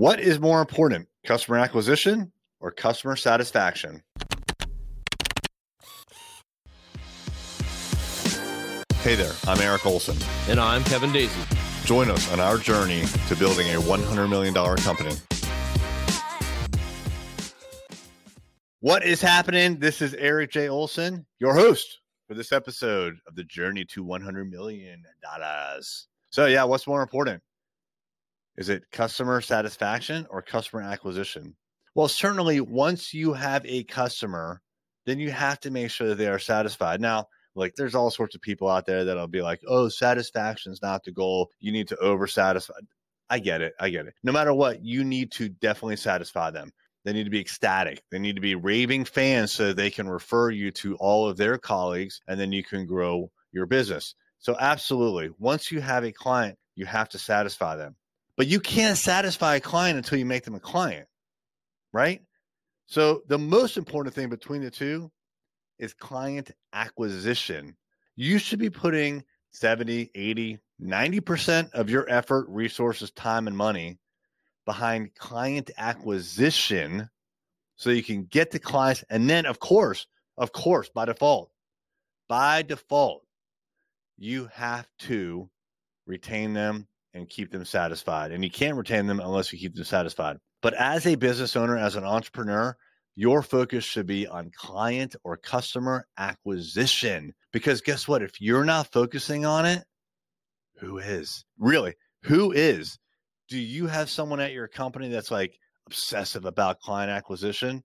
What is more important, customer acquisition or customer satisfaction? Hey there, I'm Erik Olson. And I'm Kevin Dailey. Join us on our journey to building a $100 million company. What is happening? This is Erik J. Olson, your host for this episode of the Journey to $100 million. So, yeah, what's more important? Is it customer satisfaction or customer acquisition? Well, certainly once you have a customer, then you have to make sure that they are satisfied. Now, like there's all sorts of people out there that'll be like, oh, satisfaction is not the goal. You need to over satisfy. I get it. I get it. No matter what, you need to definitely satisfy them. They need to be ecstatic. They need to be raving fans so they can refer you to all of their colleagues and then you can grow your business. So, absolutely. Once you have a client, you have to satisfy them. But you can't satisfy a client until you make them a client, right? So the most important thing between the two is client acquisition. You should be putting 70, 80, 90% of your effort, resources, time, and money behind client acquisition so you can get the clients. And then, of course, of course, by default, by default, you have to retain them and keep them satisfied. And you can't retain them unless you keep them satisfied. But as a business owner, as an entrepreneur, your focus should be on client or customer acquisition. Because guess what? If you're not focusing on it, who is? Really, who is? Do you have someone at your company that's like obsessive about client acquisition?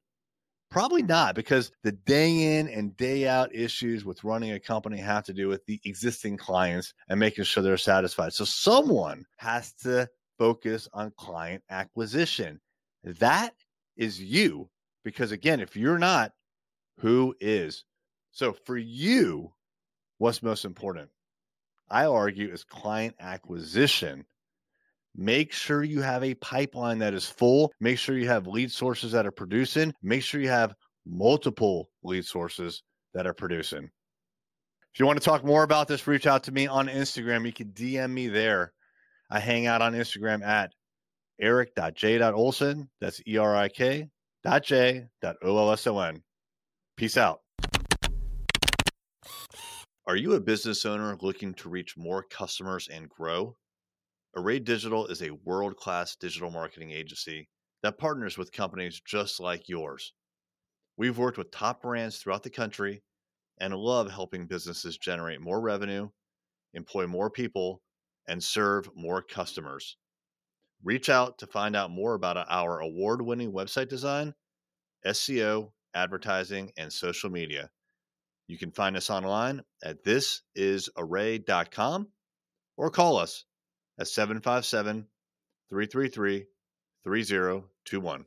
Probably not, because the day in and day out issues with running a company have to do with the existing clients and making sure they're satisfied. So someone has to focus on client acquisition. That is you, because again, if you're not, who is? So for you, what's most important? I argue is client acquisition Make sure you have a pipeline that is full. Make sure you have lead sources that are producing. Make sure you have multiple lead sources that are producing. If you want to talk more about this, reach out to me on Instagram. You can DM me there. I hang out on Instagram at erik.j.olson. That's E R I K dot J dot O L S O N. Peace out. Are you a business owner looking to reach more customers and grow? Array Digital is a world class digital marketing agency that partners with companies just like yours. We've worked with top brands throughout the country and love helping businesses generate more revenue, employ more people, and serve more customers. Reach out to find out more about our award winning website design, SEO, advertising, and social media. You can find us online at thisisarray.com or call us at 757 333 3021.